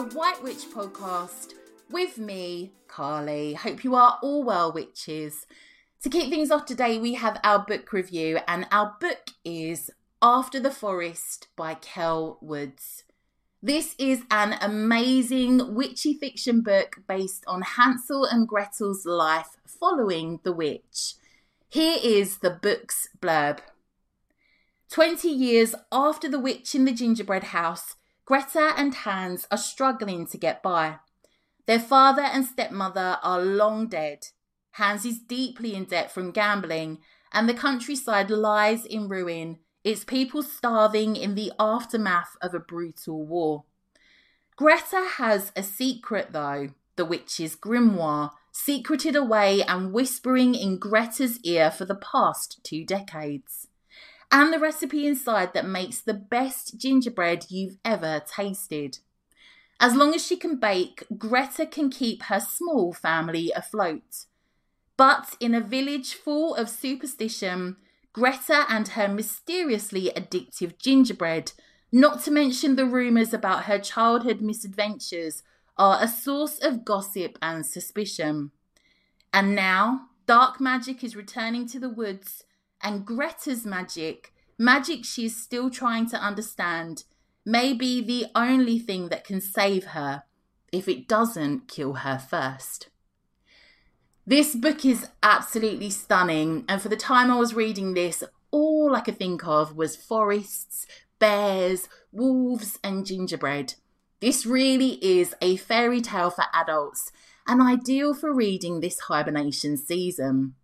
The White Witch podcast with me, Carly. Hope you are all well, witches. To kick things off today, we have our book review, and our book is After the Forest by Kell Woods. This is an amazing witchy fiction book based on Hansel and Gretel's life following the witch. Here is the book's blurb. 20 years after the witch in the gingerbread house, Greta and Hans are struggling to get by. Their father and stepmother are long dead. Hans is deeply in debt from gambling, and the countryside lies in ruin, its people starving in the aftermath of a brutal war. Greta has a secret, though the witch's grimoire, secreted away and whispering in Greta's ear for the past two decades and the recipe inside that makes the best gingerbread you've ever tasted. As long as she can bake, Greta can keep her small family afloat. But in a village full of superstition, Greta and her mysteriously addictive gingerbread, not to mention the rumours about her childhood misadventures, are a source of gossip and suspicion. And now, dark magic is returning to the woods and Greta's magic, magic she is still trying to understand, may be the only thing that can save her if it doesn't kill her first. This book is absolutely stunning, and for the time I was reading this, all I could think of was forests, bears, wolves, and gingerbread. This really is a fairy tale for adults and ideal for reading this hibernation season.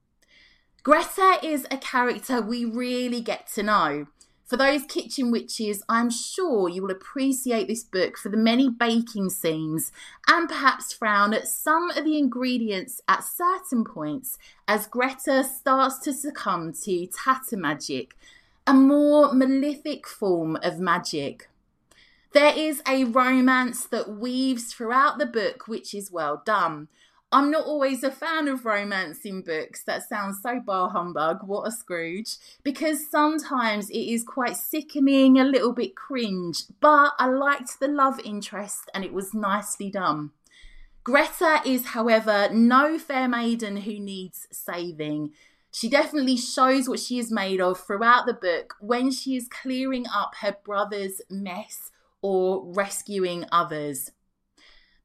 Greta is a character we really get to know. For those kitchen witches, I'm sure you will appreciate this book for the many baking scenes and perhaps frown at some of the ingredients at certain points as Greta starts to succumb to tatter magic, a more malefic form of magic. There is a romance that weaves throughout the book, which is well done. I'm not always a fan of romance in books. That sounds so bar humbug. What a Scrooge. Because sometimes it is quite sickening, a little bit cringe, but I liked the love interest and it was nicely done. Greta is, however, no fair maiden who needs saving. She definitely shows what she is made of throughout the book when she is clearing up her brother's mess or rescuing others.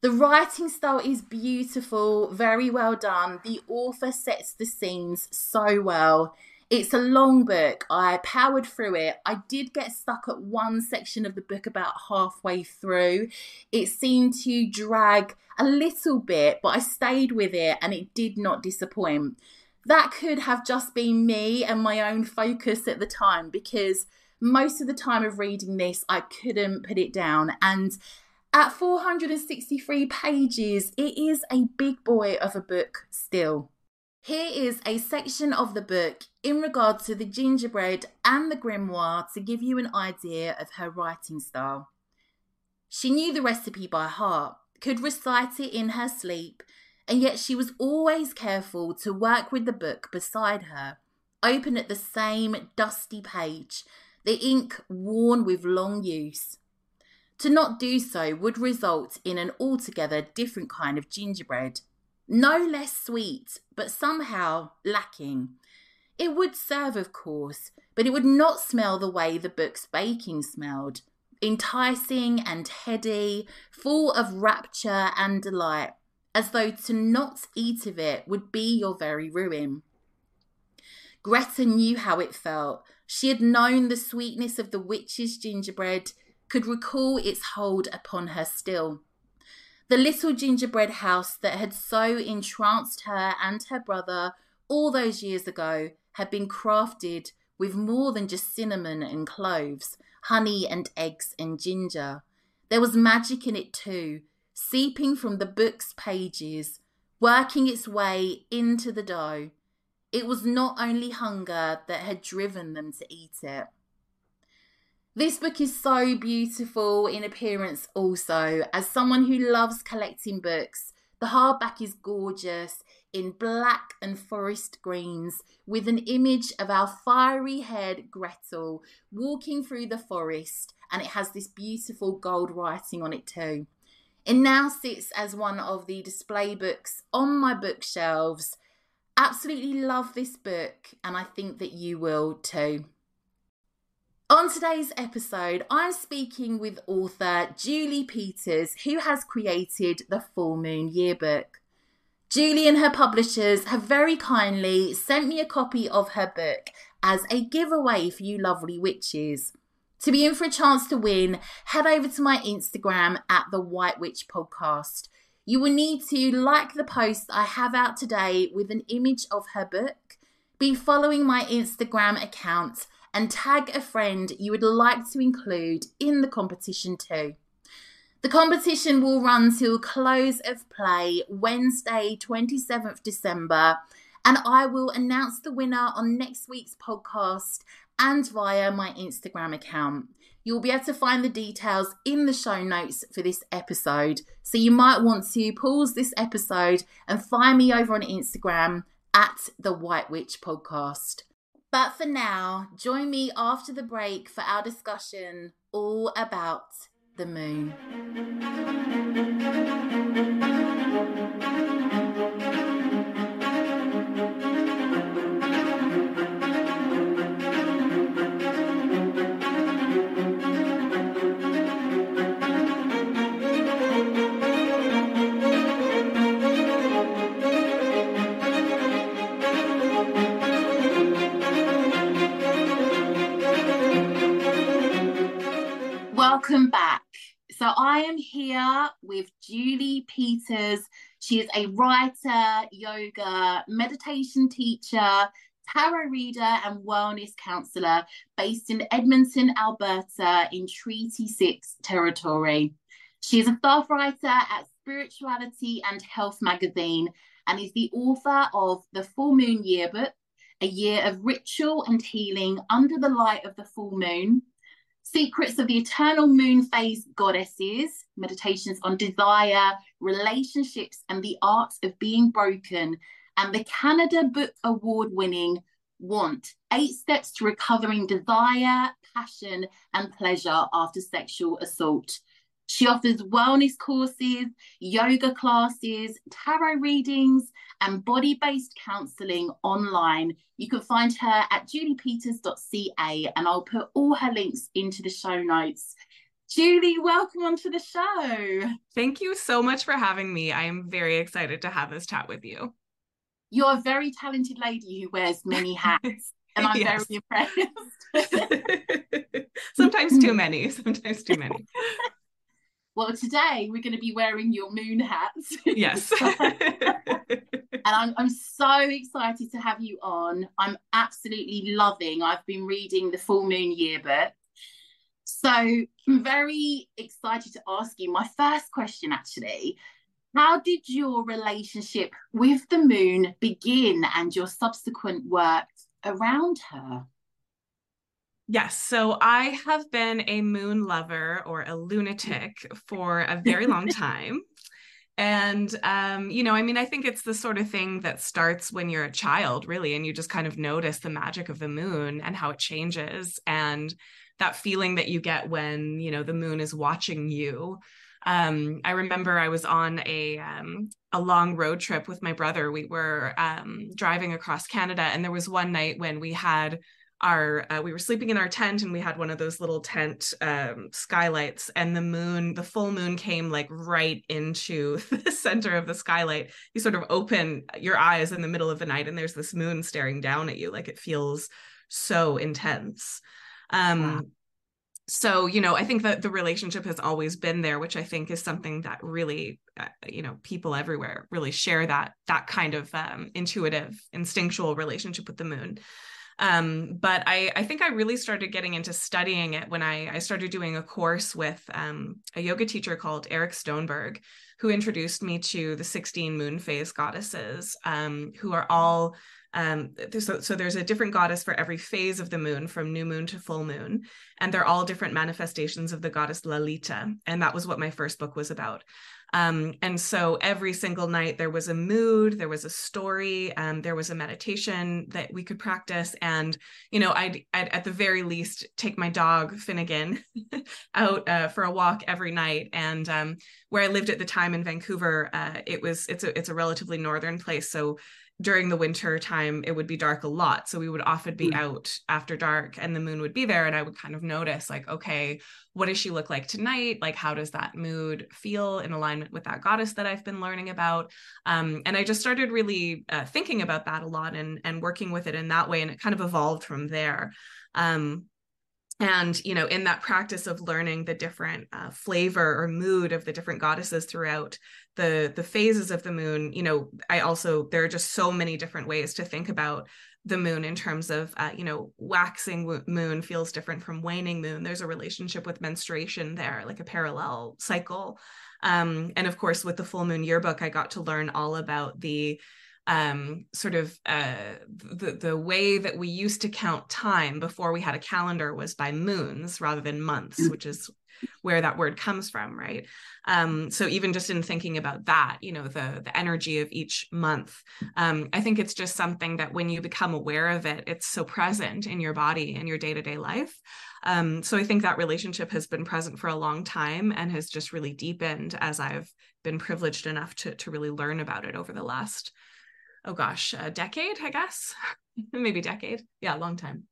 The writing style is beautiful, very well done. The author sets the scenes so well. It's a long book. I powered through it. I did get stuck at one section of the book about halfway through. It seemed to drag a little bit, but I stayed with it and it did not disappoint. That could have just been me and my own focus at the time because most of the time of reading this, I couldn't put it down. And at 463 pages, it is a big boy of a book still. Here is a section of the book in regard to the gingerbread and the grimoire to give you an idea of her writing style. She knew the recipe by heart, could recite it in her sleep, and yet she was always careful to work with the book beside her, open at the same dusty page, the ink worn with long use. To not do so would result in an altogether different kind of gingerbread. No less sweet, but somehow lacking. It would serve, of course, but it would not smell the way the book's baking smelled. enticing and heady, full of rapture and delight, as though to not eat of it would be your very ruin. Greta knew how it felt. She had known the sweetness of the witch's gingerbread, could recall its hold upon her still. The little gingerbread house that had so entranced her and her brother all those years ago had been crafted with more than just cinnamon and cloves, honey and eggs and ginger. There was magic in it too, seeping from the book's pages, working its way into the dough. It was not only hunger that had driven them to eat it. This book is so beautiful in appearance, also. As someone who loves collecting books, the hardback is gorgeous in black and forest greens with an image of our fiery haired Gretel walking through the forest, and it has this beautiful gold writing on it too. It now sits as one of the display books on my bookshelves. Absolutely love this book, and I think that you will too. On today's episode, I'm speaking with author Julie Peters, who has created the Full Moon Yearbook. Julie and her publishers have very kindly sent me a copy of her book as a giveaway for you lovely witches. To be in for a chance to win, head over to my Instagram at the White Witch Podcast. You will need to like the post I have out today with an image of her book, be following my Instagram account, and tag a friend you would like to include in the competition too. The competition will run till close of play Wednesday, 27th December, and I will announce the winner on next week's podcast and via my Instagram account. You'll be able to find the details in the show notes for this episode. So you might want to pause this episode and find me over on Instagram at the White Witch Podcast. But for now, join me after the break for our discussion all about the moon. So I am here with Julie Peters. She is a writer, yoga, meditation teacher, tarot reader, and wellness counselor based in Edmonton, Alberta, in Treaty 6 territory. She is a staff writer at Spirituality and Health magazine and is the author of The Full Moon Yearbook, a year of ritual and healing under the light of the full moon Secrets of the Eternal Moon Phase Goddesses, meditations on desire, relationships, and the art of being broken, and the Canada Book Award winning Want Eight Steps to Recovering Desire, Passion, and Pleasure After Sexual Assault. She offers wellness courses, yoga classes, tarot readings, and body based counseling online. You can find her at juliepeters.ca, and I'll put all her links into the show notes. Julie, welcome onto the show. Thank you so much for having me. I am very excited to have this chat with you. You're a very talented lady who wears many hats, and I'm very impressed. sometimes too many, sometimes too many. Well, today we're going to be wearing your moon hats. Yes. and I'm, I'm so excited to have you on. I'm absolutely loving. I've been reading the Full Moon Yearbook. So I'm very excited to ask you my first question actually. How did your relationship with the moon begin and your subsequent work around her? Yes. So I have been a moon lover or a lunatic for a very long time. And, um, you know, I mean, I think it's the sort of thing that starts when you're a child, really, and you just kind of notice the magic of the moon and how it changes and that feeling that you get when, you know, the moon is watching you. Um, I remember I was on a um, a long road trip with my brother. We were um, driving across Canada, and there was one night when we had our uh, we were sleeping in our tent and we had one of those little tent um, skylights and the moon the full moon came like right into the center of the skylight. You sort of open your eyes in the middle of the night and there's this moon staring down at you like it feels so intense. Um wow. so you know i think that the relationship has always been there which i think is something that really uh, you know people everywhere really share that that kind of um, intuitive instinctual relationship with the moon um, but I, I think I really started getting into studying it when I, I started doing a course with um, a yoga teacher called Eric Stoneberg, who introduced me to the 16 moon phase goddesses, um, who are all um, so, so there's a different goddess for every phase of the moon from new moon to full moon and they're all different manifestations of the goddess lalita and that was what my first book was about um, and so every single night there was a mood, there was a story, um, there was a meditation that we could practice. And, you know, I'd, I'd at the very least take my dog Finnegan out uh, for a walk every night. And um, where I lived at the time in Vancouver, uh, it was, it's a, it's a relatively northern place. So during the winter time it would be dark a lot. So we would often be mm. out after dark and the moon would be there and i would kind of notice like okay what does she look like tonight? Like how does that mood feel in alignment with that goddess that i've been learning about? Um, and i just started really uh, thinking about that a lot and and working with it in that way and it kind of evolved from there. Um, and you know in that practice of learning the different uh, flavor or mood of the different goddesses throughout the the phases of the moon you know i also there are just so many different ways to think about the moon in terms of uh, you know waxing moon feels different from waning moon. There's a relationship with menstruation there like a parallel cycle. Um, and of course with the full moon yearbook i got to learn all about the um, sort of uh, the the way that we used to count time before we had a calendar was by moons rather than months, mm. which is where that word comes from, right? Um, so even just in thinking about that, you know, the the energy of each month, um, I think it's just something that when you become aware of it, it's so present in your body and your day to day life. Um, so I think that relationship has been present for a long time and has just really deepened as I've been privileged enough to to really learn about it over the last oh gosh, a decade, I guess, maybe a decade. Yeah, long time.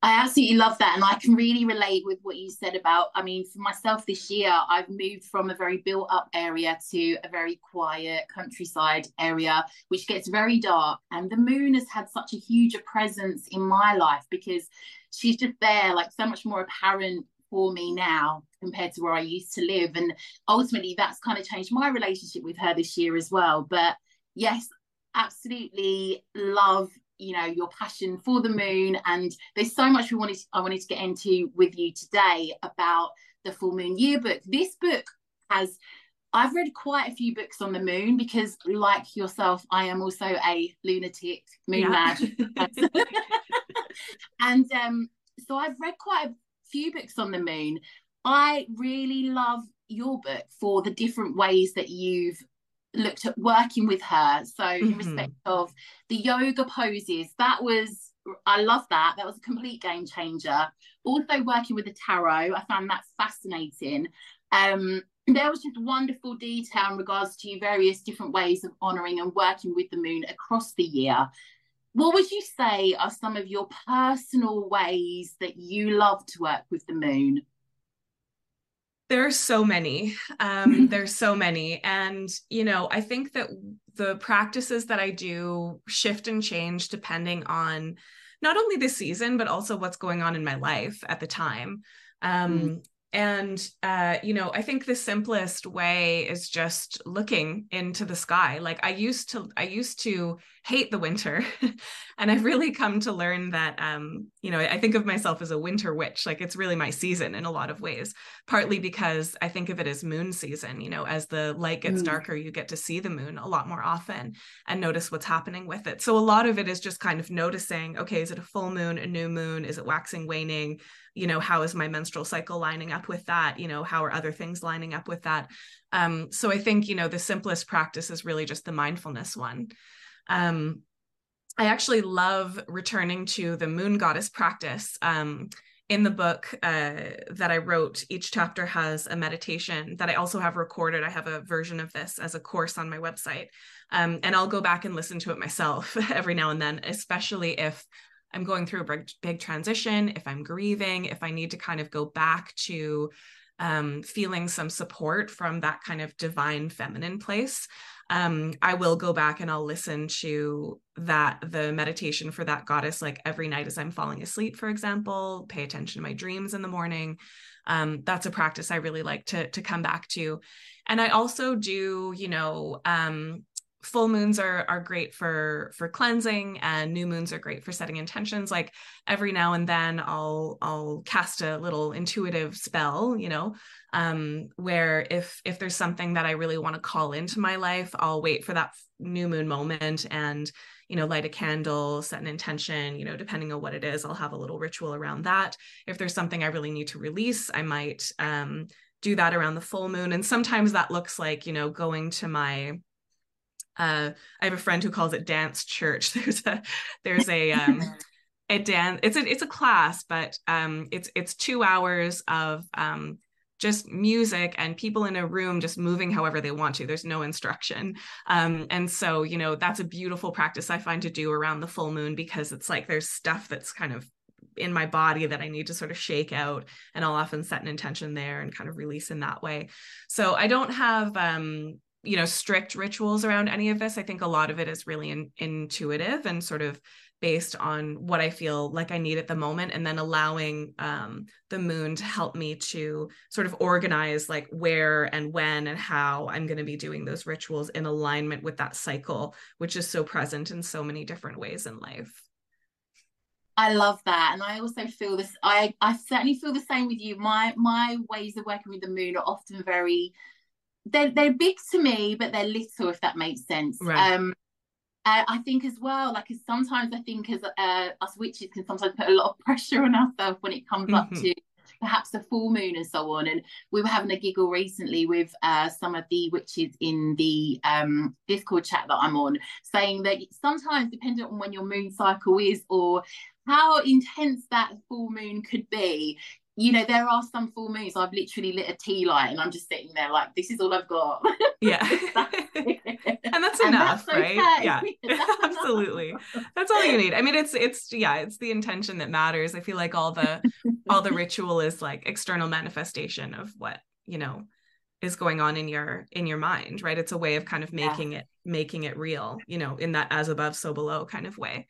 I absolutely love that. And I can really relate with what you said about, I mean, for myself this year, I've moved from a very built up area to a very quiet countryside area, which gets very dark. And the moon has had such a huge presence in my life because she's just there, like so much more apparent for me now compared to where I used to live. And ultimately, that's kind of changed my relationship with her this year as well. But yes, absolutely love you know your passion for the moon and there's so much we wanted to, I wanted to get into with you today about the full moon yearbook. This book has I've read quite a few books on the moon because like yourself I am also a lunatic moon yeah. mad and um so I've read quite a few books on the moon. I really love your book for the different ways that you've looked at working with her. So mm-hmm. in respect of the yoga poses, that was I love that. That was a complete game changer. Also working with the tarot, I found that fascinating. Um, there was just wonderful detail in regards to various different ways of honouring and working with the moon across the year. What would you say are some of your personal ways that you love to work with the moon? There are so many. Um, there's so many. And you know i think that the practices that i do shift and change depending on not only the season but also what's going on in my life at the time. Um, mm and uh, you know i think the simplest way is just looking into the sky. Like i used to i used to hate the winter. And i've really come to learn that um, you know i think of myself as a winter witch like it's really my season in a lot of ways partly because i think of it as moon season you know as the light gets mm. darker you get to see the moon a lot more often and notice what's happening with it. So a lot of it is just kind of noticing okay is it a full moon a new moon? Is it waxing waning? You know how is my menstrual cycle lining up with that? You know how are other things lining up with that? Um, so i think you know the simplest practice is really just the mindfulness one um, i actually love returning to the moon goddess practice um, in the book uh, that I wrote, each chapter has a meditation that I also have recorded. I have a version of this as a course on my website. Um, and I'll go back and listen to it myself every now and then, especially if I'm going through a big, big transition, if I'm grieving, if I need to kind of go back to um, feeling some support from that kind of divine feminine place, um, I will go back and I'll listen to that, the meditation for that goddess, like every night as I'm falling asleep, for example, pay attention to my dreams in the morning. Um, that's a practice I really like to, to come back to. And I also do, you know, um, full moons are are great for for cleansing and new moons are great for setting intentions. Like every now and then i'll i'll cast a little intuitive spell you know um where if if there's something that i really want to call into my life i'll wait for that new moon moment and you know light a candle set an intention you know depending on what it is i'll have a little ritual around that. If there's something i really need to release i might um do that around the full moon. And sometimes that looks like you know going to my uh, I have a friend who calls it dance church. There's a there's a um, a dance. It's a it's a class, but um, it's it's two hours of um, just music and people in a room just moving however they want to. There's no instruction, um, and so you know that's a beautiful practice I find to do around the full moon because it's like there's stuff that's kind of in my body that I need to sort of shake out and I'll often set an intention there and kind of release in that way. So I don't have um you know strict rituals around any of this i think a lot of it is really in, intuitive and sort of based on what i feel like i need at the moment and then allowing um, the moon to help me to sort of organize like where and when and how i'm going to be doing those rituals in alignment with that cycle which is so present in so many different ways in life I love that, and I also feel this. I I certainly feel the same with you. My my ways of working with the moon are often very they're they're big to me, but they're little, if that makes sense. Right. Um, I think as well, like sometimes I think as uh, us witches can sometimes put a lot of pressure on ourselves when it comes mm-hmm. up to perhaps the full moon and so on. And we were having a giggle recently with uh, some of the witches in the um, Discord chat that I'm on, saying that sometimes, depending on when your moon cycle is or how intense that full moon could be, you know, there are some full moons I've literally lit a tea light and I'm just sitting there like, this is all I've got. Yeah. and that's and enough, that's right? Yeah. Absolutely. That's all you need. I mean, it's it's yeah, it's the intention that matters. I feel like all the all the ritual is like external manifestation of what, you know, is going on in your in your mind, right? It's a way of kind of making yeah. it making it real, you know, in that as above, so below kind of way.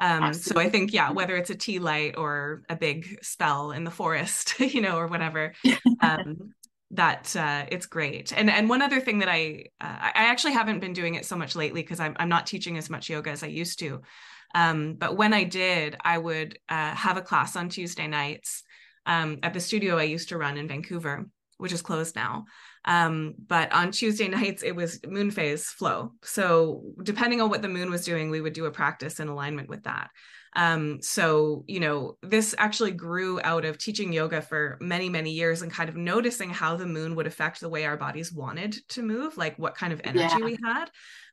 Um, so I think, yeah, whether it's a tea light or a big spell in the forest, you know, or whatever, um, that uh, it's great. And and one other thing that I uh, I actually haven't been doing it so much lately because I'm I'm not teaching as much yoga as I used to. Um, but when I did, I would uh, have a class on Tuesday nights um, at the studio I used to run in Vancouver, which is closed now. Um, but on Tuesday nights, it was moon phase flow. So depending on what the moon was doing, we would do a practice in alignment with that. Um, so, you know, this actually grew out of teaching yoga for many, many years and kind of noticing how the moon would affect the way our bodies wanted to move, like what kind of energy yeah. we had.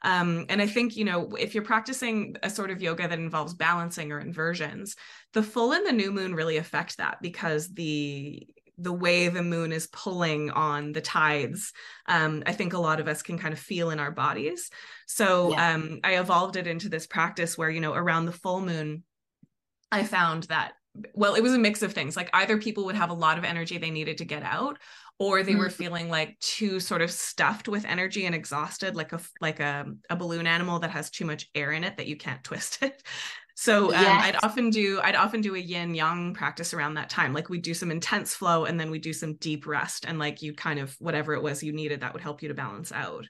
Um, and I think, you know, if you're practicing a sort of yoga that involves balancing or inversions, the full and the new moon really affect that because the the way the moon is pulling on the tides um, i think a lot of us can kind of feel in our bodies so yeah. um, i evolved it into this practice where you know around the full moon i found that well it was a mix of things like either people would have a lot of energy they needed to get out or they mm-hmm. were feeling like too sort of stuffed with energy and exhausted like a like a, a balloon animal that has too much air in it that you can't twist it so um, yes. I'd often do I'd often do a yin yang practice around that time. Like we'd do some intense flow and then we'd do some deep rest and like you kind of whatever it was you needed that would help you to balance out.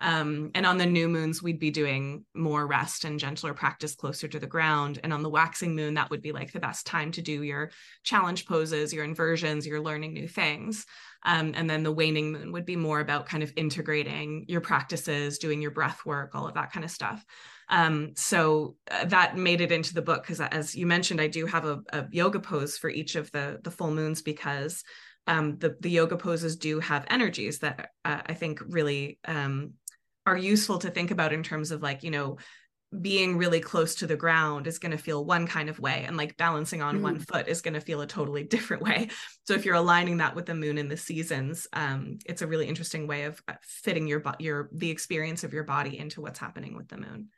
Um, and on the new moons, we'd be doing more rest and gentler practice closer to the ground. And on the waxing moon, that would be like the best time to do your challenge poses, your inversions, your learning new things. Um, and then the waning moon would be more about kind of integrating your practices, doing your breath work, all of that kind of stuff. Um, so uh, that made it into the book because, as you mentioned, I do have a, a, yoga pose for each of the the full moons because um, the the yoga poses do have energies that uh, I think really um, are useful to think about in terms of like you know being really close to the ground is going to feel one kind of way and like balancing on mm. one foot is going to feel a totally different way so if you're aligning that with the moon and the seasons um, it's a really interesting way of uh, fitting your your the experience of your body into what's happening with the moon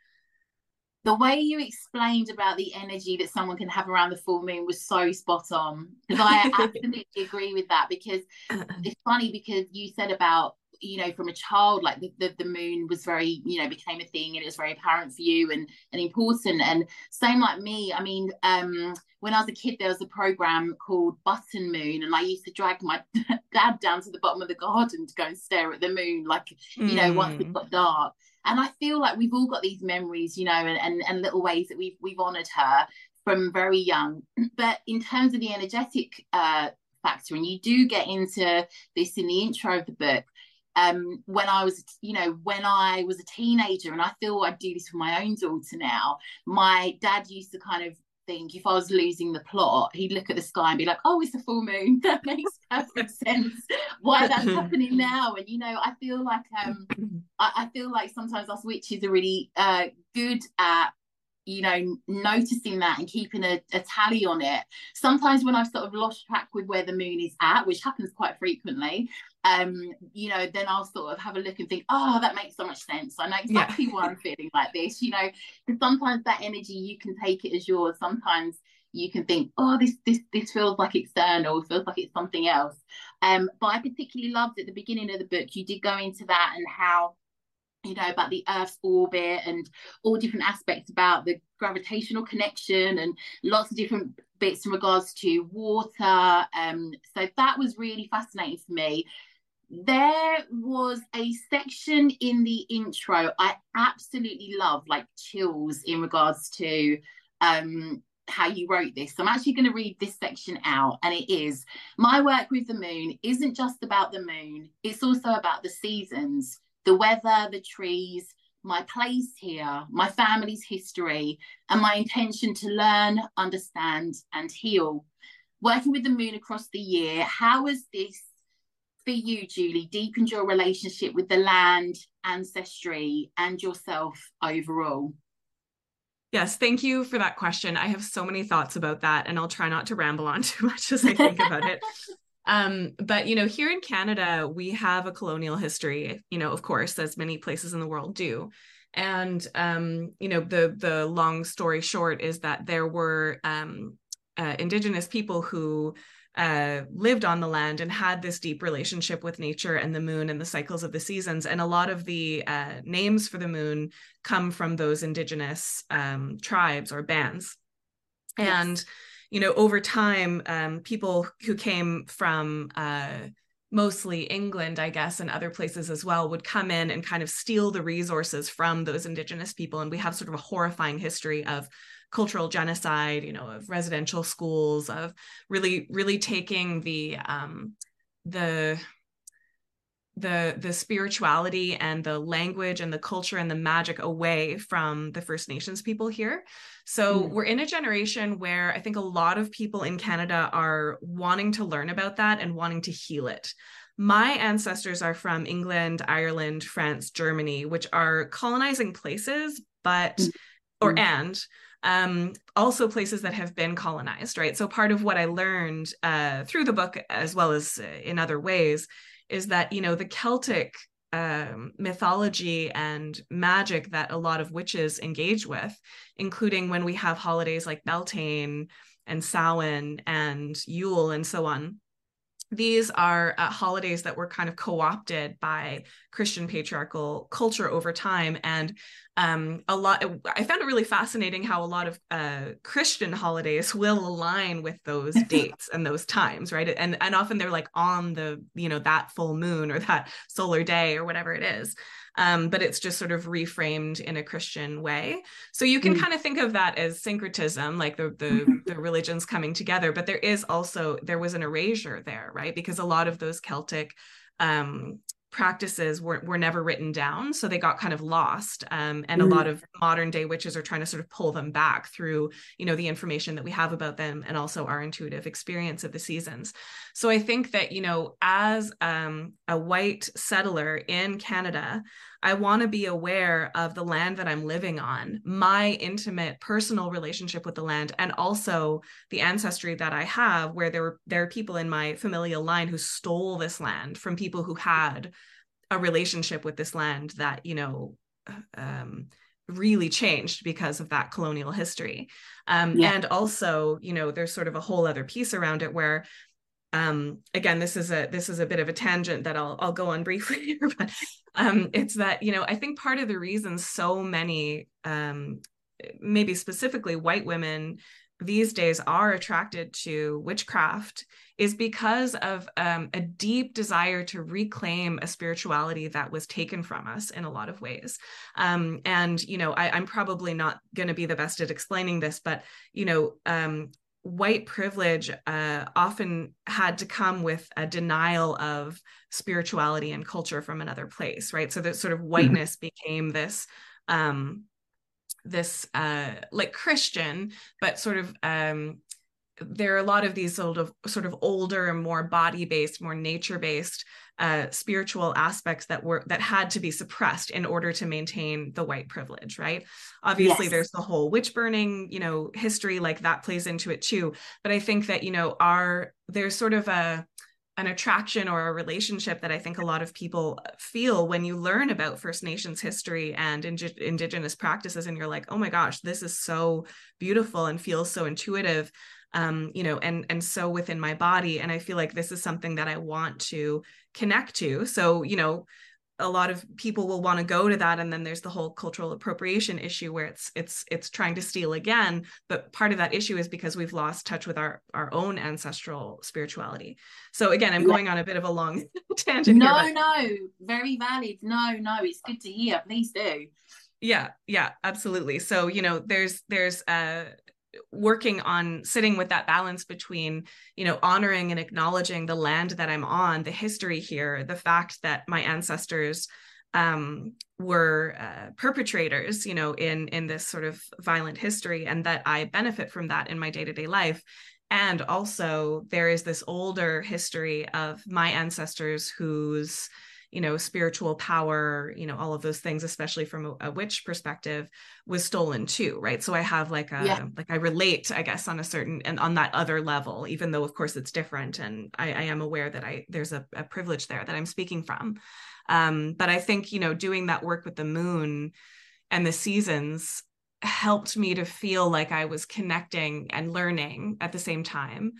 the way you explained about the energy that someone can have around the full moon was so spot on because I absolutely agree with that because it's funny because you said about you know from a child like the, the, the moon was very you know became a thing and it was very apparent for you and and important and same like me i mean um when i was a kid there was a program called button moon and i used to drag my dad down to the bottom of the garden to go and stare at the moon like you know mm. once it mm. got dark and i feel like we've all got these memories you know and, and and little ways that we've we've honored her from very young but in terms of the energetic uh factor and you do get into this in the intro of the book um, when I was, you know, when I was a teenager, and I feel I do this for my own daughter now. My dad used to kind of think if I was losing the plot, he'd look at the sky and be like, "Oh, it's the full moon. That makes perfect sense. Why that's happening now?" And you know, I feel like um, I, I feel like sometimes us witches are really uh, good at you know, noticing that and keeping a, a, tally on it. Sometimes when I've sort of lost track with where the moon is at, which happens quite frequently, um, you know, then I'll sort of have a look and think, oh, that makes so much sense. I know exactly yeah. why I'm feeling like this, you know, because sometimes that energy you can take it as yours. Sometimes you can think, oh, this this this feels like external, It feels like it's something else. Um, but I particularly loved at the beginning of the book, you did go into that and how you know about the earth's orbit and all different aspects about the gravitational connection and lots of different bits in regards to water um so that was really fascinating for me there was a section in the intro i absolutely love like chills in regards to um how you wrote this. So I'm actually going to read this section out, and it is My work with the moon isn't just about the moon, it's also about the seasons, the weather, the trees, my place here, my family's history, and my intention to learn, understand, and heal. Working with the moon across the year, how has this for you, Julie, deepened your relationship with the land, ancestry, and yourself overall? Yes, thank you for that question. I have so many thoughts about that, and I'll try not to ramble on too much as I think about it. Um, but you know, here in Canada, we have a colonial history, you know, of course, as many places in the world do. And um, you know, the the long story short is that there were um, uh, indigenous people who uh, lived on the land and had this deep relationship with nature and the moon and the cycles of the seasons. And a lot of the uh, names for the moon come from those indigenous um, tribes or bands. Yes. And you know, over time, um, people who came from uh, mostly England, I guess, and other places as well, would come in and kind of steal the resources from those indigenous people. And we have sort of a horrifying history of cultural genocide, you know, of residential schools, of really, really taking the um, the the the spirituality and the language and the culture and the magic away from the First Nations people here. So mm. we're in a generation where I think a lot of people in Canada are wanting to learn about that and wanting to heal it. My ancestors are from England, Ireland, France, Germany, which are colonizing places, but mm. or mm. and um, also places that have been colonized, right? So part of what I learned uh, through the book, as well as uh, in other ways, is that you know the celtic um, mythology and magic that a lot of witches engage with including when we have holidays like beltane and samhain and yule and so on these are uh, holidays that were kind of co-opted by christian patriarchal culture over time and um, a lot i found it really fascinating how a lot of uh, christian holidays will align with those dates and those times right? And and often they're like on the you know that full moon or that solar day or whatever it is um, but it's just sort of reframed in a Christian way. So you can mm. kind of think of that as syncretism, like the the, the religions coming together. But there is also there was an erasure there, right? Because a lot of those Celtic um, practices were, were never written down so they got kind of lost um, and mm. a lot of modern day witches are trying to sort of pull them back through you know the information that we have about them and also our intuitive experience of the seasons so i think that you know as um, a white settler in canada i want to be aware of the land that i'm living on my intimate personal relationship with the land and also the ancestry that i have where there were there are people in my familial line who stole this land from people who had a relationship with this land that you know um, really changed because of that colonial history. Um, yeah. And also, you know, there's sort of a whole other piece around it where um again this is a this is a bit of a tangent that I'll I'll go on briefly here but um it's that you know I think part of the reason so many um maybe specifically white women these days are attracted to witchcraft is because of um, a deep desire to reclaim a spirituality that was taken from us in a lot of ways. Um, and, you know, I, am probably not going to be the best at explaining this, but, you know, um, white privilege uh, often had to come with a denial of spirituality and culture from another place, right? So that sort of mm-hmm. whiteness mm-hmm. became this um, this uh, like Christian, but sort of um, there are a lot of these sort of sort of older and more body based, more nature based uh, spiritual aspects that were that had to be suppressed in order to maintain the white privilege, right? Obviously, yes. there's the whole witch burning, you know, history like that plays into it too. But I think that you know, our there's sort of a an attraction or a relationship that I think a lot of people feel when you learn about First Nations history and Indi- Indigenous practices, and you're like, oh my gosh, this is so beautiful and feels so intuitive, um, you know, and and so within my body. And I feel like this is something that I want to connect to. So, you know, a lot of people will want to go to that and then there's the whole cultural appropriation issue where it's it's it's trying to steal again but part of that issue is because we've lost touch with our our own ancestral spirituality. So again i'm going on a bit of a long tangent no here, but... no very valid. No no it's good to hear. Please do. Yeah yeah absolutely. So you know there's there's uh working on sitting with that balance between you know honoring and acknowledging the land that i'm on the history here the fact that my ancestors um, were uh, perpetrators you know in in this sort of violent history and that i benefit from that in my day-to-day life. And also there is this older history of my ancestors whose you know spiritual power you know all of those things especially from a, a witch perspective was stolen too right? So i have like a yeah. like i relate i guess on a certain and on that other level even though of course it's different and i, I am aware that i there's a, a privilege there that i'm speaking from. Um but i think you know doing that work with the moon and the seasons helped me to feel like i was connecting and learning at the same time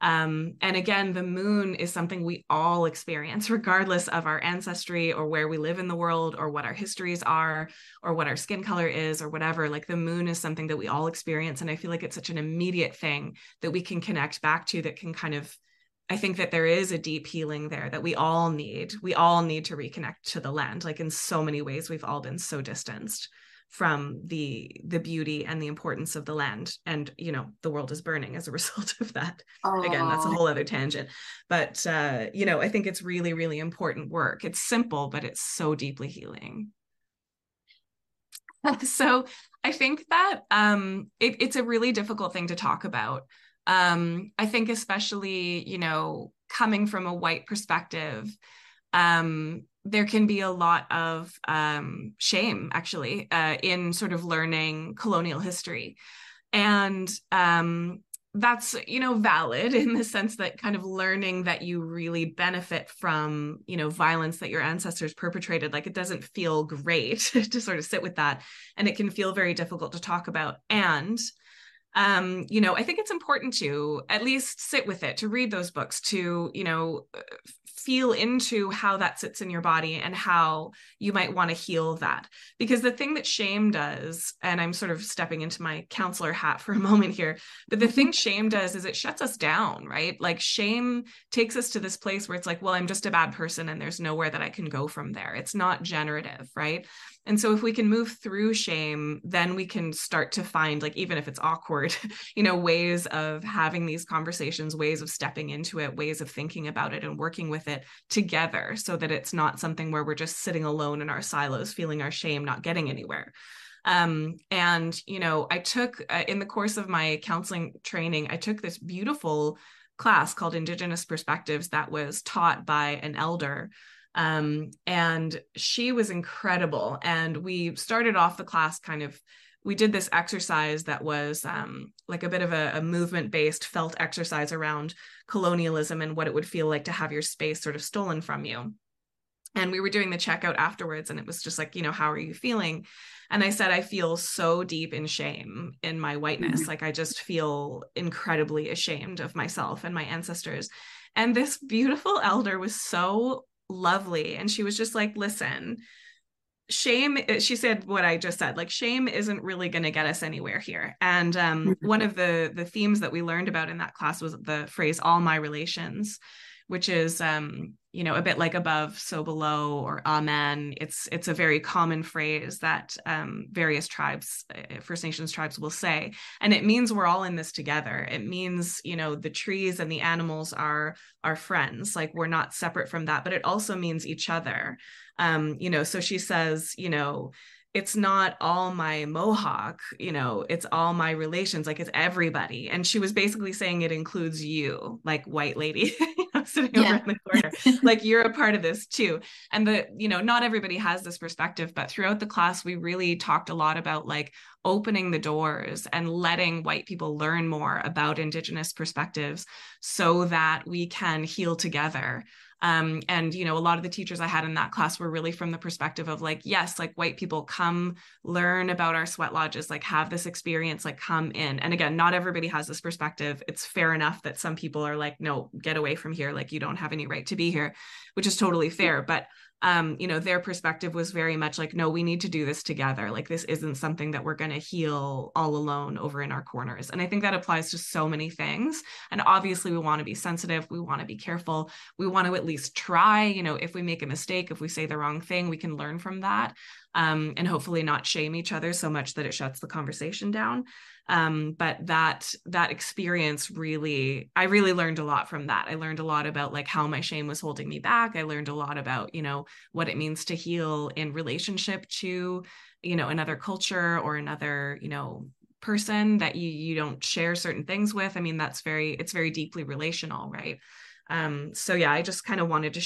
um, and again, the moon is something we all experience, regardless of our ancestry or where we live in the world or what our histories are or what our skin color is or whatever. Like the moon is something that we all experience. And I feel like it's such an immediate thing that we can connect back to that can kind of I think that there is a deep healing there that we all need. We all need to reconnect to the land. Like in so many ways, we've all been so distanced from the the beauty and the importance of the land. And you know the world is burning as a result of that. Aww. again that's a whole other tangent. But uh you know i think it's really really important work. It's simple but it's so deeply healing. So i think that um it, it's a really difficult thing to talk about. Um i think especially you know coming from a white perspective um there can be a lot of um, shame actually uh, in sort of learning colonial history. And um, that's you know valid in the sense that kind of learning that you really benefit from you know violence that your ancestors perpetrated like it doesn't feel great to sort of sit with that. And it can feel very difficult to talk about. And um, you know, I think it's important to at least sit with it, to read those books, to, you know, feel into how that sits in your body and how you might want to heal that. Because the thing that shame does, and I'm sort of stepping into my counselor hat for a moment here, but the thing shame does is it shuts us down, right? Like shame takes us to this place where it's like, well, I'm just a bad person and there's nowhere that I can go from there. It's not generative, right? And so if we can move through shame, then we can start to find, like, even if it's awkward, you know, ways of having these conversations, ways of stepping into it, ways of thinking about it and working with it together so that it's not something where we're just sitting alone in our silos, feeling our shame, not getting anywhere. Um, and, you know, I took uh, in the course of my counseling training, I took this beautiful class called Indigenous Perspectives that was taught by an elder um, and she was incredible. And we started off the class kind of, we did this exercise that was um, like a bit of a, a movement based felt exercise around colonialism and what it would feel like to have your space sort of stolen from you. and we were doing the checkout afterwards and it was just like you know how are you feeling and i said i feel so deep in shame in my whiteness mm-hmm. like i just feel incredibly ashamed of myself and my ancestors and this beautiful elder was so lovely. And she was just like listen shame she said what i just said like shame isn't really going to get us anywhere here. And um, mm-hmm. one of the the themes that we learned about in that class was the phrase all my relations which is um, you know a bit like above so below or amen. It's it's a very common phrase that um, various tribes uh, first nations tribes will say. And it means we're all in this together. It means you know the trees and the animals are our friends. Like we're not separate from that but it also means each other. Um, you know so she says you know it's not all my mohawk you know it's all my relations. Like it's everybody. And she was basically saying it includes you like white lady sitting yeah. over in the corner. Like you're a part of this too. And the you know not everybody has this perspective but throughout the class we really talked a lot about like opening the doors and letting white people learn more about indigenous perspectives so that we can heal together um, and you know a lot of the teachers i had in that class were really from the perspective of like yes like white people come learn about our sweat lodges like have this experience like come in. And again not everybody has this perspective. It's fair enough that some people are like no get away from here. Like you don't have any right to be here which is totally fair. But um, you know, their perspective was very much like, no, we need to do this together. Like, this isn't something that we're going to heal all alone over in our corners. And I think that applies to so many things. And obviously, we want to be sensitive, we want to be careful, we want to at least try. You know, if we make a mistake, if we say the wrong thing, we can learn from that um, and hopefully not shame each other so much that it shuts the conversation down. Um, but that that experience really i really learned a lot from that. I learned a lot about like how my shame was holding me back. I learned a lot about you know what it means to heal in relationship to you know another culture or another you know person that you you don't share certain things with. I mean that's very it's very deeply relational right? Um so yeah i just kind of wanted to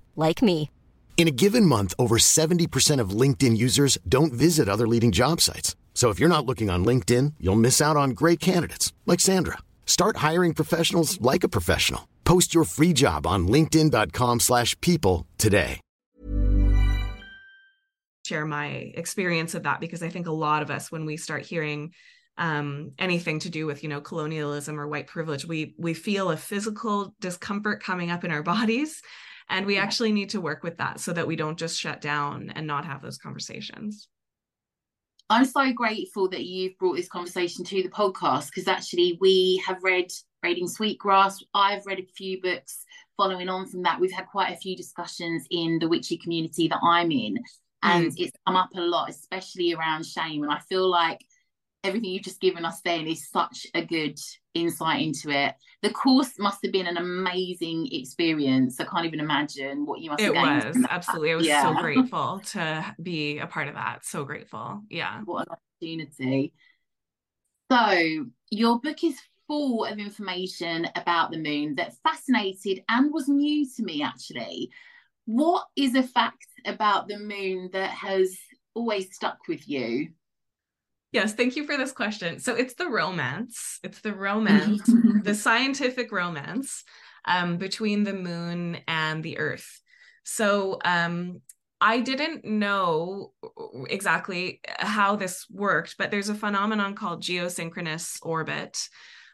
like me. In a given month, over 70% of LinkedIn users don't visit other leading job sites. So if you're not looking on LinkedIn, you'll miss out on great candidates like Sandra. Start hiring professionals like a professional. Post your free job on linkedin.com/people today. Share my experience of that because I think a lot of us when we start hearing um, anything to do with you know colonialism or white privilege we we feel a physical discomfort coming up in our bodies and we yeah. actually need to work with that so that we don't just shut down and not have those conversations. I'm so grateful that you've brought this conversation to the podcast because actually we have read Braiding Sweetgrass. I've read a few books following on from that. We've had quite a few discussions in the witchy community that I'm in, and mm. it's come up a lot, especially around shame. And I feel like everything you've just given us then is such a good insight into it. The course must have been an amazing experience. I can't even imagine what you must it have was absolutely. I was yeah. so grateful to be a part of that. So grateful. Yeah. What an opportunity. So your book is full of information about the moon that fascinated and was new to me actually. What is a fact about the moon that has always stuck with you? Yes, thank you for this question. So it's the romance. It's the romance, the scientific romance um, between the moon and the earth. So um, I didn't know exactly how this worked, but there's a phenomenon called geosynchronous orbit,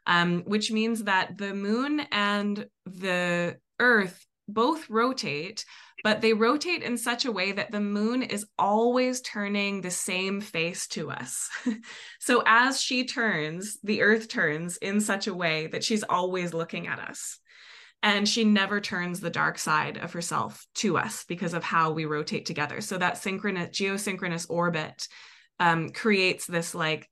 um, which means that the moon and the earth both rotate, but they rotate in such a way that the moon is always turning the same face to us. so as she turns, the earth turns in such a way that she's always looking at us. And she never turns the dark side of herself to us because of how we rotate together. So that synchronous geosynchronous orbit um, creates this like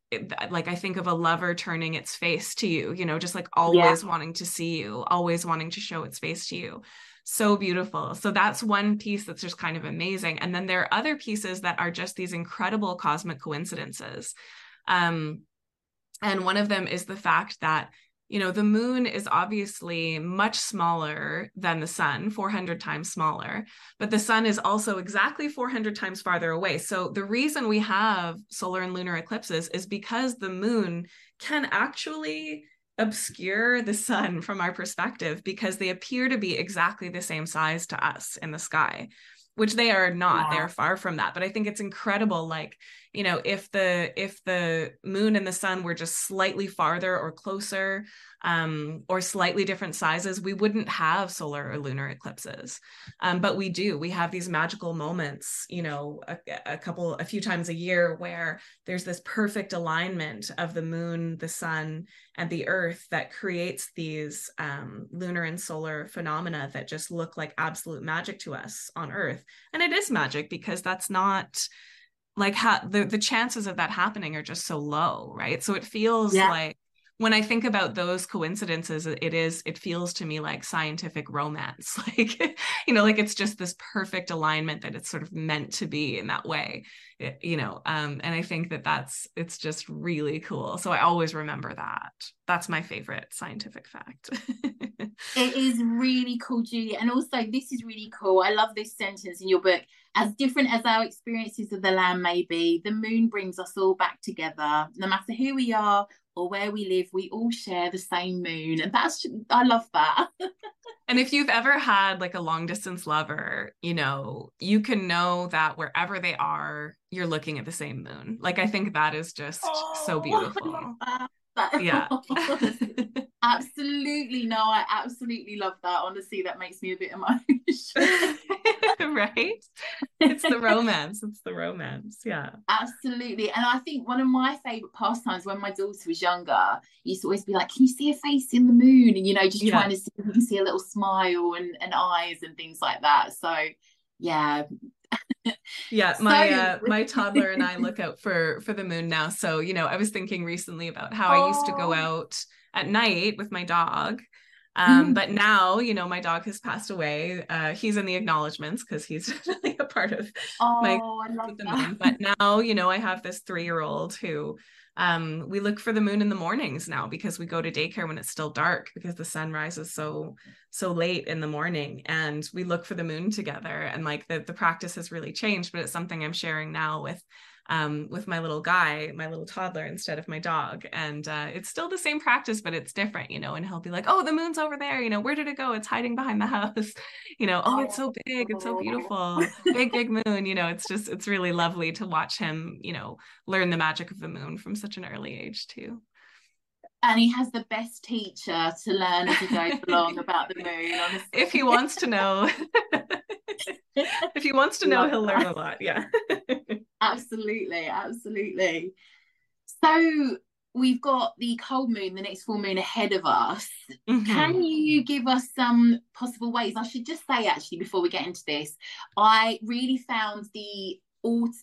like I think of a lover turning its face to you, you know, just like always yeah. wanting to see you, always wanting to show its face to you. So beautiful. So that's one piece that's just kind of amazing. And then there are other pieces that are just these incredible cosmic coincidences. Um, and one of them is the fact that you know the moon is obviously much smaller than the sun 400 times smaller but the sun is also exactly 400 times farther away so the reason we have solar and lunar eclipses is because the moon can actually obscure the sun from our perspective because they appear to be exactly the same size to us in the sky which they are not yeah. they're far from that but i think it's incredible like you know if the if the moon and the sun were just slightly farther or closer um, or slightly different sizes we wouldn't have solar or lunar eclipses. Um, but we do. We have these magical moments you know a, a, couple a few times a year where there's this perfect alignment of the moon the sun and the earth that creates these um, lunar and solar phenomena that just look like absolute magic to us on earth. And it is magic because that's not like how the, the chances of that happening are just so low right so it feels yeah. like when i think about those coincidences it is it feels to me like scientific romance. Like you know like it's just this perfect alignment that it's sort of meant to be in that way it, you know um and i think that that's it's just really cool. So i always remember that. That's my favorite scientific fact. It is really cool julie. And also this is really cool. I love this sentence in your book. As different as our experiences of the land may be, the moon brings us all back together. No matter who we are or where we live, we all share the same moon. And that's, I love that. and if you've ever had like a long distance lover, you know, you can know that wherever they are, you're looking at the same moon. Like, I think that is just oh, so beautiful. yeah. absolutely. No, I absolutely love that. Honestly, that makes me a bit emotional. right? It's the romance. It's the romance. Yeah. Absolutely. And I think one of my favorite pastimes when my daughter was younger used to always be like, Can you see a face in the moon? And, you know, just yeah. trying to see, see a little smile and, and eyes and things like that. So, yeah, yeah my uh, my toddler and i look out for for the moon now so you know i was thinking recently about how oh. i used to go out at night with my dog um, mm. but now, you know, my dog has passed away. Uh, he's in the acknowledgments because he's really a part of oh, my. I love that. But now, you know, I have this three-year-old who um, we look for the moon in the mornings now because we go to daycare when it's still dark because the sun rises so so late in the morning. And we look for the moon together and like the the practice has really changed but it's something i'm sharing now with um, with my little guy, my little toddler, instead of my dog. And uh, it's still the same practice, but it's different, you know. And he'll be like, "Oh, the moon's over there. You know, where did it go? It's hiding behind the house. You know, oh, it's so big. It's so beautiful. big, big moon. You know, it's just it's really lovely to watch him, you know, learn the magic of the moon from such an early age too." and he has the best teacher to learn as he goes along about the moon. Honestly. If he wants to know, if he wants to know, Love he'll that. learn a lot. Yeah. Absolutely, absolutely. So we've got the cold moon, the next full moon ahead of us. Mm-hmm. Can you give us some possible ways? I should just say, actually, before we get into this, I really found the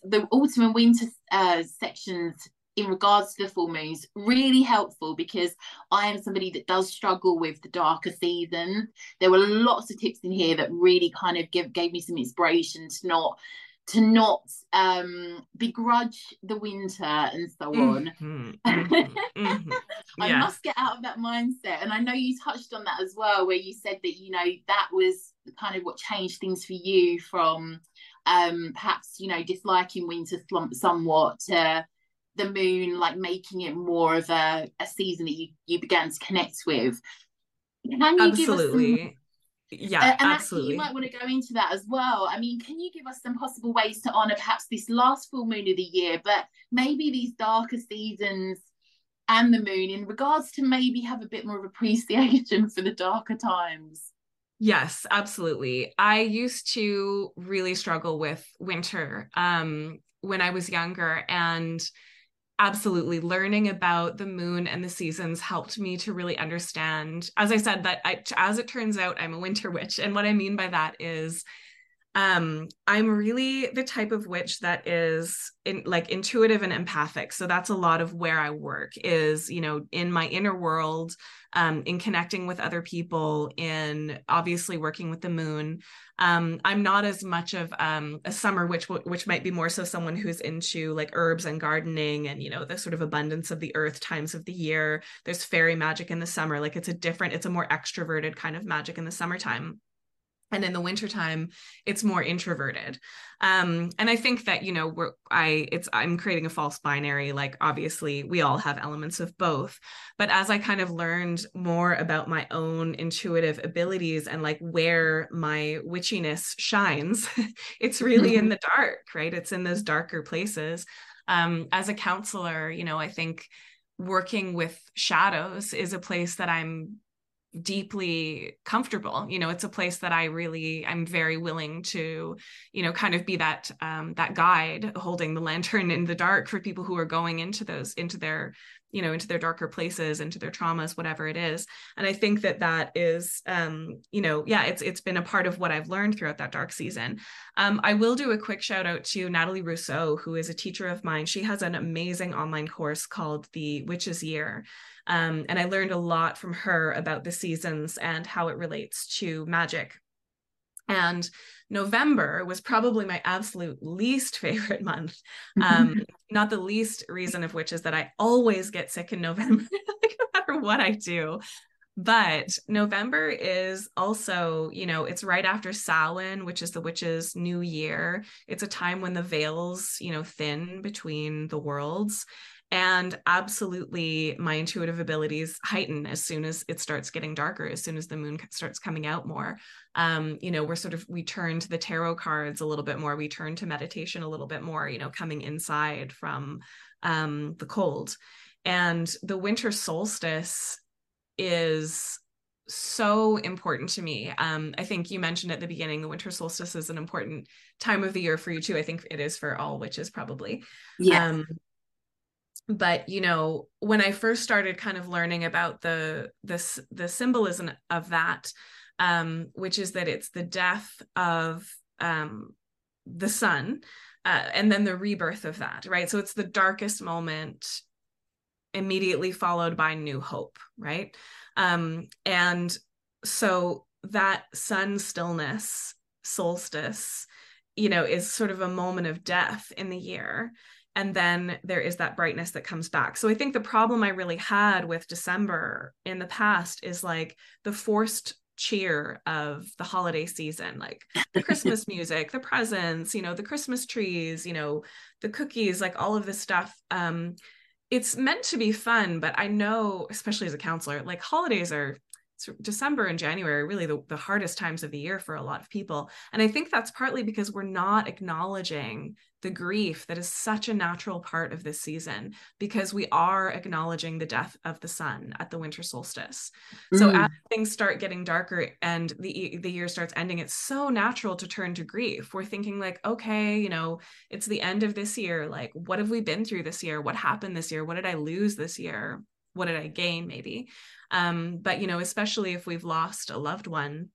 the autumn and winter uh, sections in regards to the full moons really helpful because I am somebody that does struggle with the darker seasons. There were lots of tips in here that really kind of give, gave me some inspiration to not to not um begrudge the winter and so on. Mm-hmm, mm-hmm, mm-hmm. i must get out of that mindset and i know you touched on that as well where you said that you know that was kind of what changed things for you from um perhaps you know disliking winter slump somewhat to the moon like making it more of a, a season that you you began to connect with. Can you give us absolutely yeah and absolutely you might want to go into that as well i mean can you give us some possible ways to honor perhaps this last full moon of the year but maybe these darker seasons and the moon in regards to maybe have a bit more of appreciation for the darker times Yes, absolutely. I used to really struggle with winter um, when I was younger. And absolutely. Learning about the moon and the seasons helped me to really understand as i said that I, as it turns out i'm a winter witch. And what i mean by that is um i'm really the type of witch that is in like intuitive and empathic. So that's a lot of where i work is you know in my inner world um in connecting with other people in obviously working with the moon. Um i'm not as much of um a summer witch which might be more so someone who's into like herbs and gardening and you know the sort of abundance of the earth times of the year. There's fairy magic in the summer. Like it's a different it's a more extroverted kind of magic in the summertime and in the wintertime it's more introverted. Um, and i think that you know we're i it's i'm creating a false binary like obviously we all have elements of both. But as i kind of learned more about my own intuitive abilities and like where my witchiness shines it's really in the dark right? It's in those darker places. Um, as a counselor you know i think working with shadows is a place that i'm deeply comfortable you know it's a place that i really i'm very willing to you know kind of be that um that guide holding the lantern in the dark for people who are going into those into their you know into their darker places into their traumas whatever it is. And i think that that is um you know yeah it's it's been a part of what i've learned throughout that dark season. Um i will do a quick shout out to natalie rousseau who is a teacher of mine. She has an amazing online course called the witches year. Um, and I learned a lot from her about the seasons and how it relates to magic. And November was probably my absolute least favorite month. Um, not the least reason of which is that I always get sick in November, like no matter what I do. But November is also, you know, it's right after Samhain, which is the witch's new year. It's a time when the veils, you know, thin between the worlds and absolutely my intuitive abilities heighten as soon as it starts getting darker as soon as the moon starts coming out more um, you know we're sort of we turn to the tarot cards a little bit more we turn to meditation a little bit more you know coming inside from um, the cold and the winter solstice is so important to me. Um, I think you mentioned at the beginning the winter solstice is an important time of the year for you too. I think it is for all witches probably. Yeah. Um, but you know when i first started kind of learning about the this the symbolism of that um which is that it's the death of um the sun uh, and then the rebirth of that right? So it's the darkest moment immediately followed by new hope right? Um and so that sun stillness solstice you know is sort of a moment of death in the year. And then there is that brightness that comes back. So i think the problem i really had with december in the past is like the forced cheer of the holiday season like the christmas music the presents you know the christmas trees you know the cookies like all of this stuff. Um it's meant to be fun but i know especially as a counselor like holidays are December and January are really the, the hardest times of the year for a lot of people. And I think that's partly because we're not acknowledging the grief that is such a natural part of this season because we are acknowledging the death of the sun at the winter solstice. Mm. So as things start getting darker and the the year starts ending, it's so natural to turn to grief. We're thinking like, okay, you know, it's the end of this year. Like, what have we been through this year? What happened this year? What did I lose this year? What did I gain? Maybe. Um, but you know, especially if we've lost a loved one,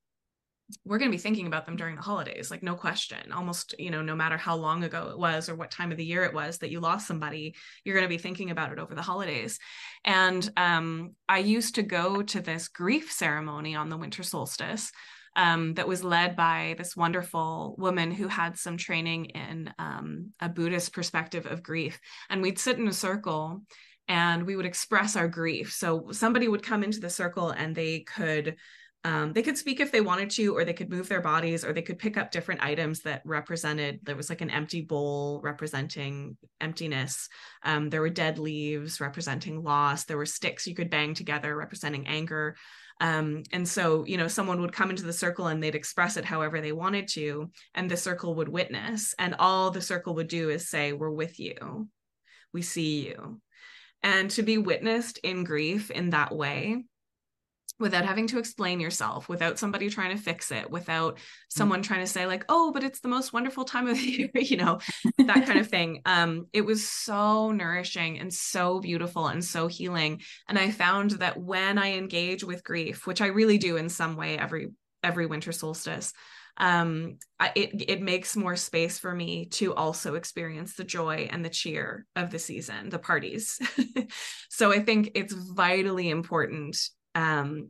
we're going to be thinking about them during the holidays like no question. Almost you know no matter how long ago it was or what time of the year it was that you lost somebody you're going to be thinking about it over the holidays. And um, i used to go to this grief ceremony on the winter solstice um, that was led by this wonderful woman who had some training in um, a buddhist perspective of grief. And we'd sit in a circle and we would express our grief. So somebody would come into the circle and they could um, they could speak if they wanted to, or they could move their bodies, or they could pick up different items that represented. There was like an empty bowl representing emptiness. Um, there were dead leaves representing loss. There were sticks you could bang together representing anger. Um, and so, you know, someone would come into the circle and they'd express it however they wanted to, and the circle would witness. And all the circle would do is say, We're with you. We see you and to be witnessed in grief in that way without having to explain yourself without somebody trying to fix it without mm. someone trying to say like oh but it's the most wonderful time of the year you know that kind of thing um it was so nourishing and so beautiful and so healing and i found that when i engage with grief which i really do in some way every every winter solstice um, it it makes more space for me to also experience the joy and the cheer of the season, the parties. so I think it's vitally important um,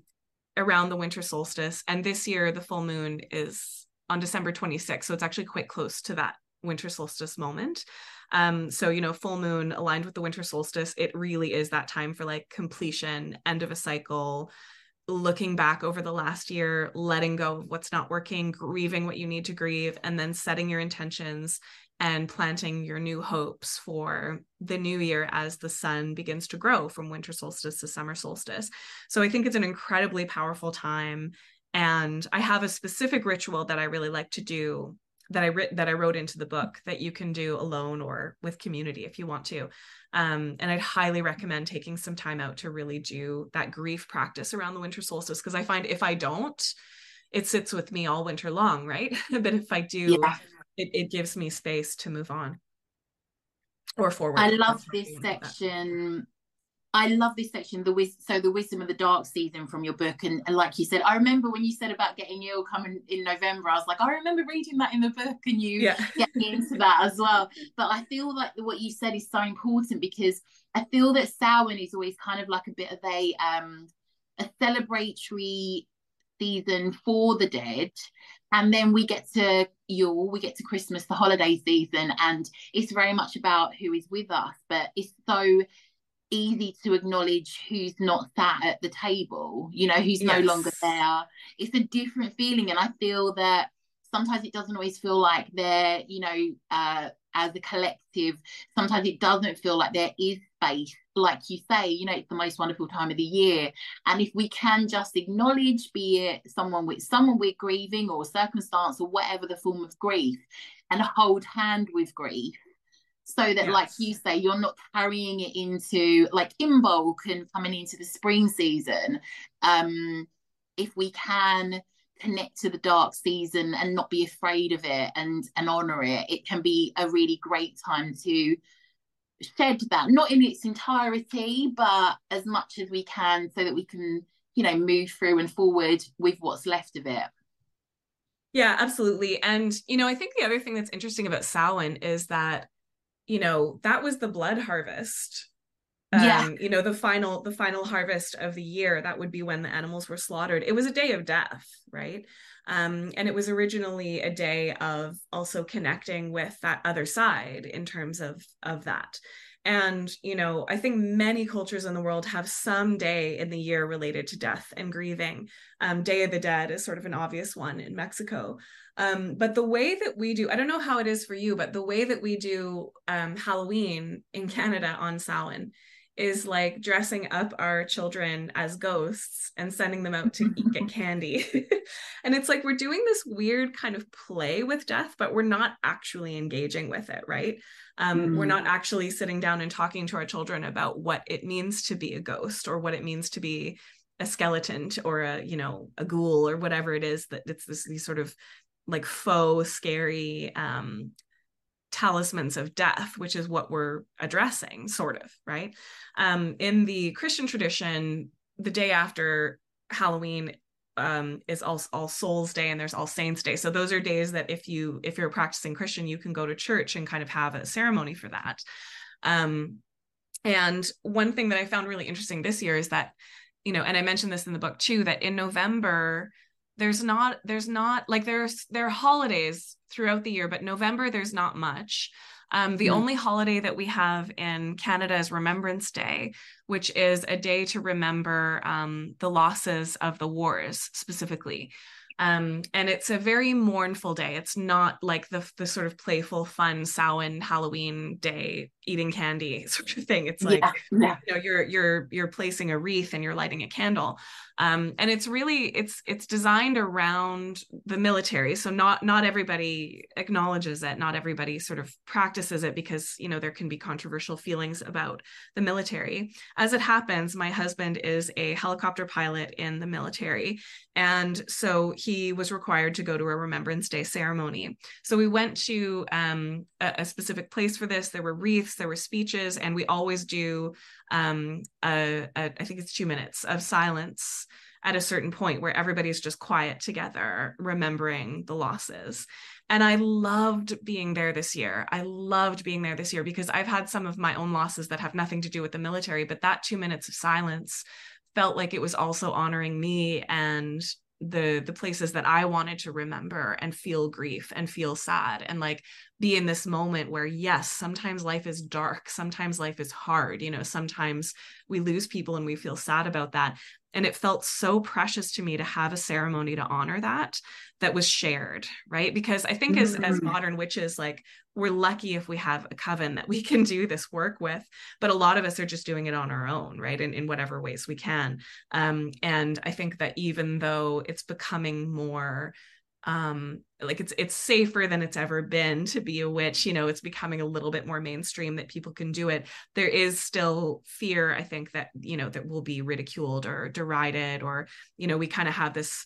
around the winter solstice. And this year, the full moon is on December 26th, so it's actually quite close to that winter solstice moment. Um, so you know, full moon aligned with the winter solstice, it really is that time for like completion, end of a cycle, looking back over the last year, letting go of what's not working, grieving what you need to grieve, and then setting your intentions and planting your new hopes for the new year as the sun begins to grow from winter solstice to summer solstice. So I think it's an incredibly powerful time. And I have a specific ritual that I really like to do that I writ- that I wrote into the book that you can do alone or with community if you want to. Um, and I'd highly recommend taking some time out to really do that grief practice around the winter solstice because I find if I don't, it sits with me all winter long, right? but if I do, yeah. it, it gives me space to move on or forward. I love this section I love this section, the wis- so the wisdom of the dark season from your book, and, and like you said, I remember when you said about getting ill coming in November. I was like, I remember reading that in the book, and you yeah. getting into that as well. But I feel like what you said is so important because I feel that Samhain is always kind of like a bit of a um a celebratory season for the dead, and then we get to Yule, we get to Christmas, the holiday season, and it's very much about who is with us. But it's so easy to acknowledge who's not sat at the table, you know, who's yes. no longer there. It's a different feeling. And I feel that sometimes it doesn't always feel like they're, you know, uh, as a collective, sometimes it doesn't feel like there is space. Like you say, you know, it's the most wonderful time of the year. And if we can just acknowledge, be it someone with someone we're grieving or circumstance or whatever the form of grief, and hold hand with grief, so that yes. like you say you're not carrying it into like Imbolc and coming into the spring season. Um if we can connect to the dark season and not be afraid of it and and honor it it can be a really great time to shed that not in its entirety but as much as we can so that we can you know move through and forward with what's left of it. Yeah absolutely. And you know i think the other thing that's interesting about Samhain is that you know that was the blood harvest. Um, yeah. you know the final the final harvest of the year that would be when the animals were slaughtered. It was a day of death right? Um, and it was originally a day of also connecting with that other side in terms of of that and you know i think many cultures in the world have some day in the year related to death and grieving um, day of the dead is sort of an obvious one in mexico um, but the way that we do, I don't know how it is for you, but the way that we do um, Halloween in Canada on Samhain is like dressing up our children as ghosts and sending them out to eat, get candy. and it's like we're doing this weird kind of play with death, but we're not actually engaging with it, right? Um, mm. We're not actually sitting down and talking to our children about what it means to be a ghost or what it means to be a skeleton or a you know a ghoul or whatever it is that it's this these sort of like faux scary um talismans of death which is what we're addressing sort of right um in the christian tradition the day after halloween um, is all, all souls day and there's all saints day. So those are days that if you if you're a practicing christian you can go to church and kind of have a ceremony for that. Um, and one thing that i found really interesting this year is that you know and i mentioned this in the book too that in november there's not there's not like there's there are holidays throughout the year but november there's not much um, the mm. only holiday that we have in Canada is Remembrance Day, which is a day to remember um, the losses of the wars specifically. Um, and it's a very mournful day. It's not like the the sort of playful, fun Samhain Halloween day eating candy sort of thing. It's like yeah, yeah. you know you're you're you're placing a wreath and you're lighting a candle. Um, and it's really it's it's designed around the military. So not not everybody acknowledges it. Not everybody sort of practices it because you know there can be controversial feelings about the military. As it happens, my husband is a helicopter pilot in the military, and so he was required to go to a Remembrance Day ceremony. So we went to um, a, a, specific place for this. There were wreaths, there were speeches, and we always do, um, a, a, I think it's two minutes of silence at a certain point where everybody's just quiet together remembering the losses and i loved being there this year i loved being there this year because i've had some of my own losses that have nothing to do with the military but that 2 minutes of silence felt like it was also honoring me and the the places that I wanted to remember and feel grief and feel sad and like be in this moment where yes sometimes life is dark sometimes life is hard you know sometimes we lose people and we feel sad about that and it felt so precious to me to have a ceremony to honor that that was shared right? Because i think as mm-hmm. as modern witches like we're lucky if we have a coven that we can do this work with but a lot of us are just doing it on our own right? In, in whatever ways we can. Um, and i think that even though it's becoming more um like it's it's safer than it's ever been to be a witch. You know it's becoming a little bit more mainstream that people can do it. There is still fear i think that you know that will be ridiculed or derided or you know we kind of have this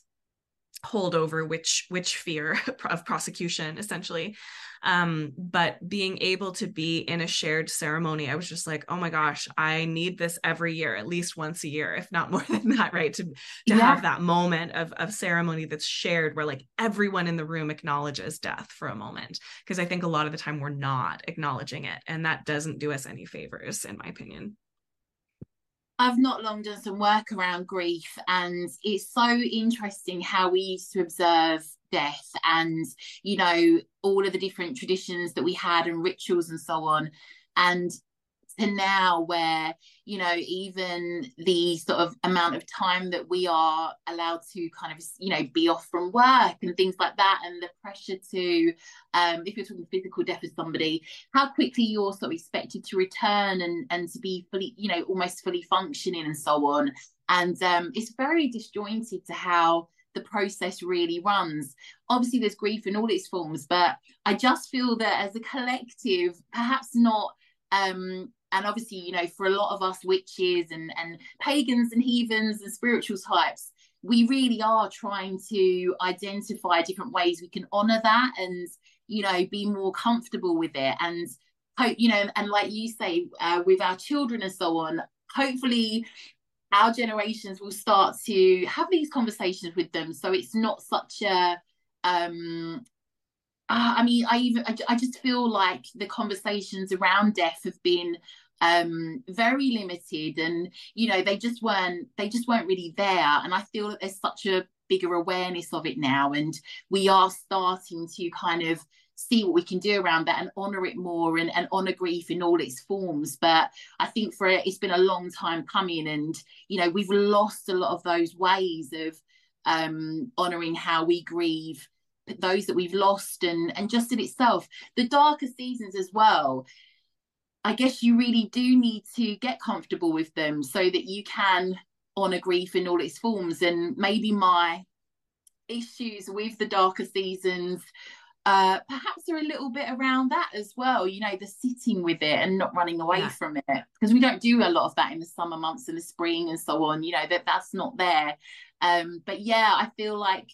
hold over which which fear of prosecution essentially. Um, but being able to be in a shared ceremony i was just like oh my gosh i need this every year at least once a year if not more than that right? To to yeah. have that moment of of ceremony that's shared where like everyone in the room acknowledges death for a moment because i think a lot of the time we're not acknowledging it and that doesn't do us any favors in my opinion I've not long done some work around grief, and it's so interesting how we used to observe death and, you know, all of the different traditions that we had and rituals and so on. And to now where you know even the sort of amount of time that we are allowed to kind of you know be off from work and things like that and the pressure to um if you're talking physical death of somebody how quickly you're sort of expected to return and and to be fully you know almost fully functioning and so on and um it's very disjointed to how the process really runs. Obviously, there's grief in all its forms, but I just feel that as a collective, perhaps not um, and obviously you know for a lot of us witches and and pagans and heathens and spiritual types we really are trying to identify different ways we can honor that and you know be more comfortable with it. And hope you know and like you say uh, with our children and so on hopefully our generations will start to have these conversations with them. So it's not such a um uh, I mean, I even I, I, just feel like the conversations around death have been um, very limited, and you know they just weren't they just weren't really there. And I feel that there's such a bigger awareness of it now, and we are starting to kind of see what we can do around that and honor it more and, and honor grief in all its forms but i think for it it's been a long time coming and you know we've lost a lot of those ways of um honoring how we grieve those that we've lost and and just in itself. The darker seasons as well i guess you really do need to get comfortable with them so that you can honor grief in all its forms. And maybe my issues with the darker seasons uh perhaps are a little bit around that as well you know the sitting with it and not running away yeah. from it because we don't do a lot of that in the summer months and the spring and so on you know that that's not there. Um but yeah i feel like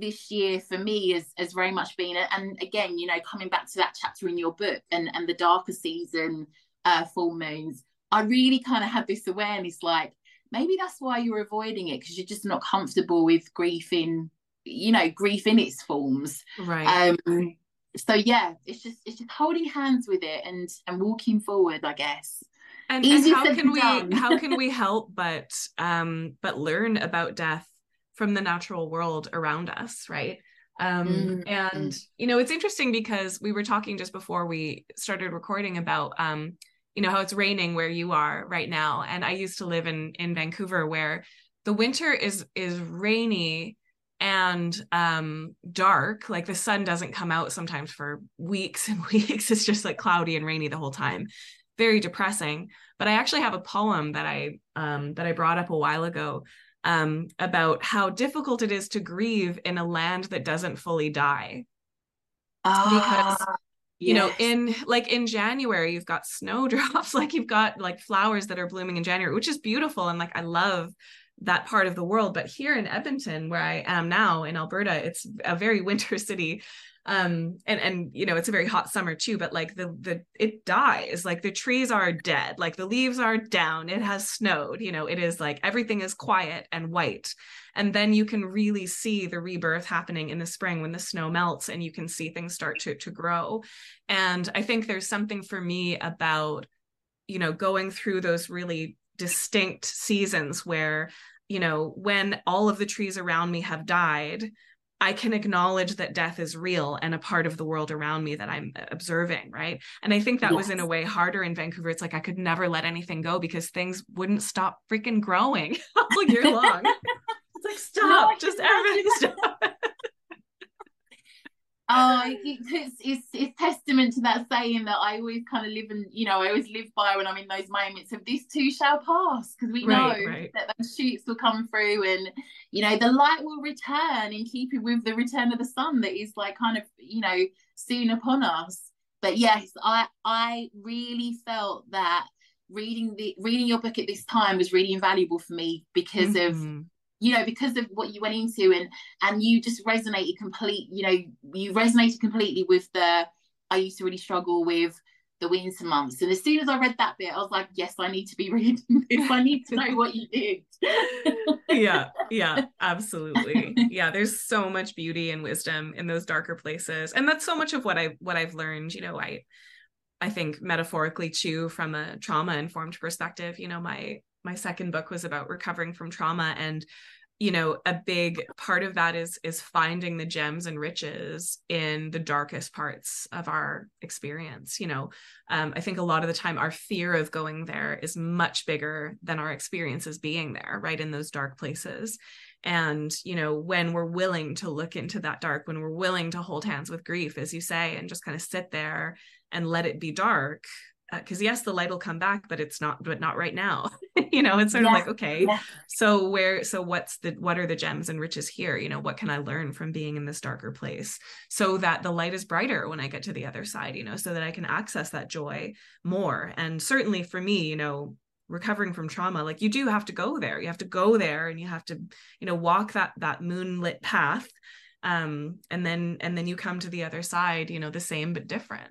this year for me has, has very much been and again you know coming back to that chapter in your book and and the darker season uh full moons i really kind of had this awareness like maybe that's why you're avoiding it because you're just not comfortable with grief in you know grief in its forms. Right. Um so yeah it's just it's just holding hands with it and and walking forward i guess. And, and how can we how can we help but um but learn about death from the natural world around us right? Um, mm-hmm. and you know it's interesting because we were talking just before we started recording about um, you know how it's raining where you are right now. And i used to live in in vancouver where the winter is is rainy and um dark. Like the sun doesn't come out sometimes for weeks and weeks. It's just like cloudy and rainy the whole time. Very depressing. But i actually have a poem that i um that i brought up a while ago um, about how difficult it is to grieve in a land that doesn't fully die. because ah, you yes. know in like in january you've got snowdrops like you've got like flowers that are blooming in january which is beautiful and like i love that part of the world but here in edmonton where i am now in alberta it's a very winter city um and and you know it's a very hot summer too but like the the it dies. Like the trees are dead. Like the leaves are down. It has snowed. You know it is like everything is quiet and white. And then you can really see the rebirth happening in the spring when the snow melts and you can see things start to to grow. And i think there's something for me about you know going through those really distinct seasons where you know when all of the trees around me have died I can acknowledge that death is real and a part of the world around me that I'm uh, observing, right? And I think that yes. was in a way harder in Vancouver. It's like I could never let anything go because things wouldn't stop freaking growing all year long. it's like stop, no, just everything stop. oh, it's, it's it's testament to that saying that I always kind of live and you know I always live by when I'm in those moments of this too shall pass because we right, know right. that those shoots will come through and you know the light will return in keeping with the return of the sun that is like kind of you know soon upon us. But yes, I I really felt that reading the reading your book at this time was really invaluable for me because mm-hmm. of you know because of what you went into and and you just resonated complete you know you resonated completely with the i used to really struggle with the winter months. And as soon as i read that bit i was like yes i need to be reading this. I need to know what you did. Yeah yeah absolutely. Yeah there's so much beauty and wisdom in those darker places. And that's so much of what i what i've learned you know i i think metaphorically too from a trauma informed perspective. You know my my second book was about recovering from trauma. And you know a big part of that is is finding the gems and riches in the darkest parts of our experience you know. Um, i think a lot of the time our fear of going there is much bigger than our experiences being there right in those dark places. And you know when we're willing to look into that dark when we're willing to hold hands with grief as you say and just kind of sit there and let it be dark because uh, yes the light will come back but it's not but not right now. You know it's sort yeah. of like okay yeah. so where so what's the what are the gems and riches here? You know what can i learn from being in this darker place so that the light is brighter when i get to the other side you know so that i can access that joy more? And certainly for me you know recovering from trauma like you do have to go there. You have to go there and you have to you know walk that that moonlit path um and then and then you come to the other side you know the same but different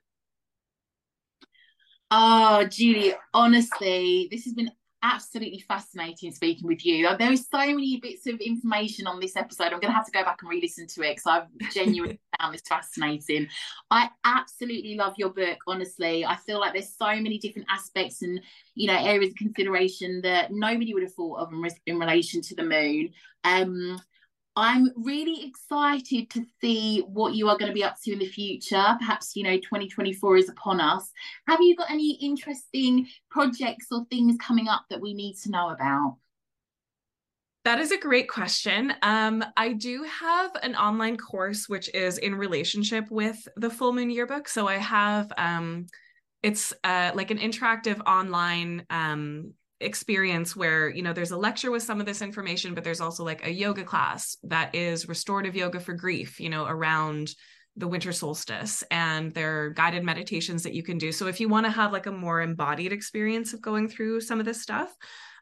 Oh, Julie, honestly, this has been absolutely fascinating speaking with you. There is so many bits of information on this episode. I'm going to have to go back and re-listen to it because I've genuinely found this fascinating. I absolutely love your book. Honestly, I feel like there's so many different aspects and you know areas of consideration that nobody would have thought of in, re- in relation to the moon. Um, I'm really excited to see what you are going to be up to in the future. Perhaps, you know, 2024 is upon us. Have you got any interesting projects or things coming up that we need to know about? That is a great question. Um, I do have an online course which is in relationship with the Full Moon Yearbook. So I have um, it's uh, like an interactive online um, experience where you know there's a lecture with some of this information but there's also like a yoga class that is restorative yoga for grief you know around the winter solstice and there are guided meditations that you can do. So if you want to have like a more embodied experience of going through some of this stuff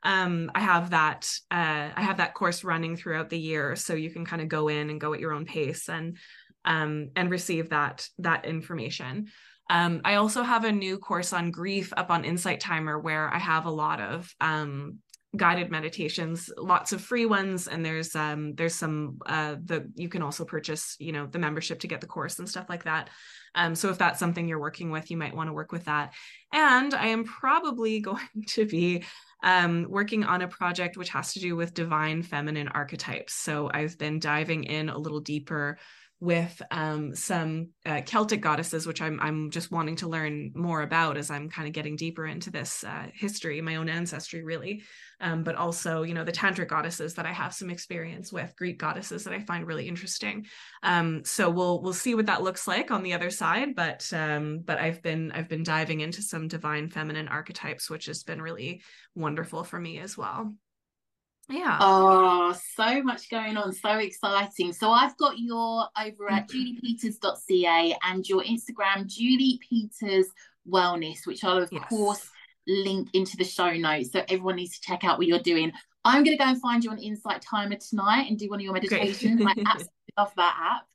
um, i have that uh, i have that course running throughout the year so you can kind of go in and go at your own pace and um, and receive that that information um, I also have a new course on grief up on Insight Timer where I have a lot of um, guided meditations, lots of free ones, and there's um, there's some uh, the you can also purchase you know the membership to get the course and stuff like that. Um, so if that's something you're working with, you might want to work with that. And I am probably going to be um, working on a project which has to do with divine feminine archetypes. So I've been diving in a little deeper with um, some uh, Celtic goddesses, which I'm I'm just wanting to learn more about as I'm kind of getting deeper into this uh, history, my own ancestry, really. Um, but also, you know, the tantric goddesses that I have some experience with, Greek goddesses that I find really interesting. Um, so we'll we'll see what that looks like on the other side. But um, but I've been I've been diving into some divine feminine archetypes, which has been really wonderful for me as well. Yeah. Oh, so much going on. So exciting. So I've got your over at mm-hmm. juliepeters.ca and your Instagram, Julie Peters Wellness, which I'll, of yes. course, link into the show notes. So everyone needs to check out what you're doing. I'm going to go and find you on Insight Timer tonight and do one of your meditations. I absolutely love that app.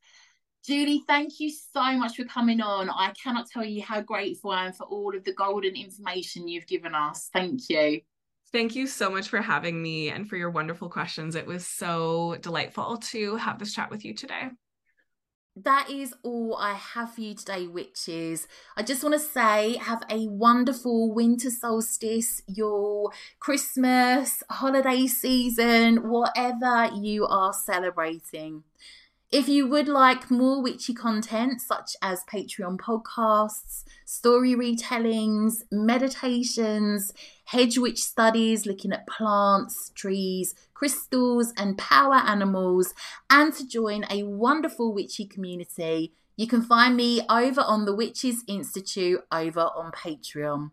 Julie, thank you so much for coming on. I cannot tell you how grateful I am for all of the golden information you've given us. Thank you. Thank you so much for having me and for your wonderful questions. It was so delightful to have this chat with you today. That is all I have for you today, witches. I just want to say have a wonderful winter solstice, your Christmas, holiday season, whatever you are celebrating. If you would like more witchy content, such as Patreon podcasts, story retellings, meditations, hedge witch studies looking at plants, trees, crystals, and power animals, and to join a wonderful witchy community, you can find me over on the Witches Institute over on Patreon.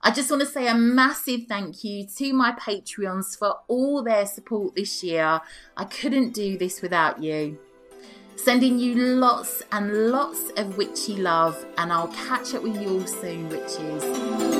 I just want to say a massive thank you to my Patreons for all their support this year. I couldn't do this without you. Sending you lots and lots of witchy love, and I'll catch up with you all soon, witches.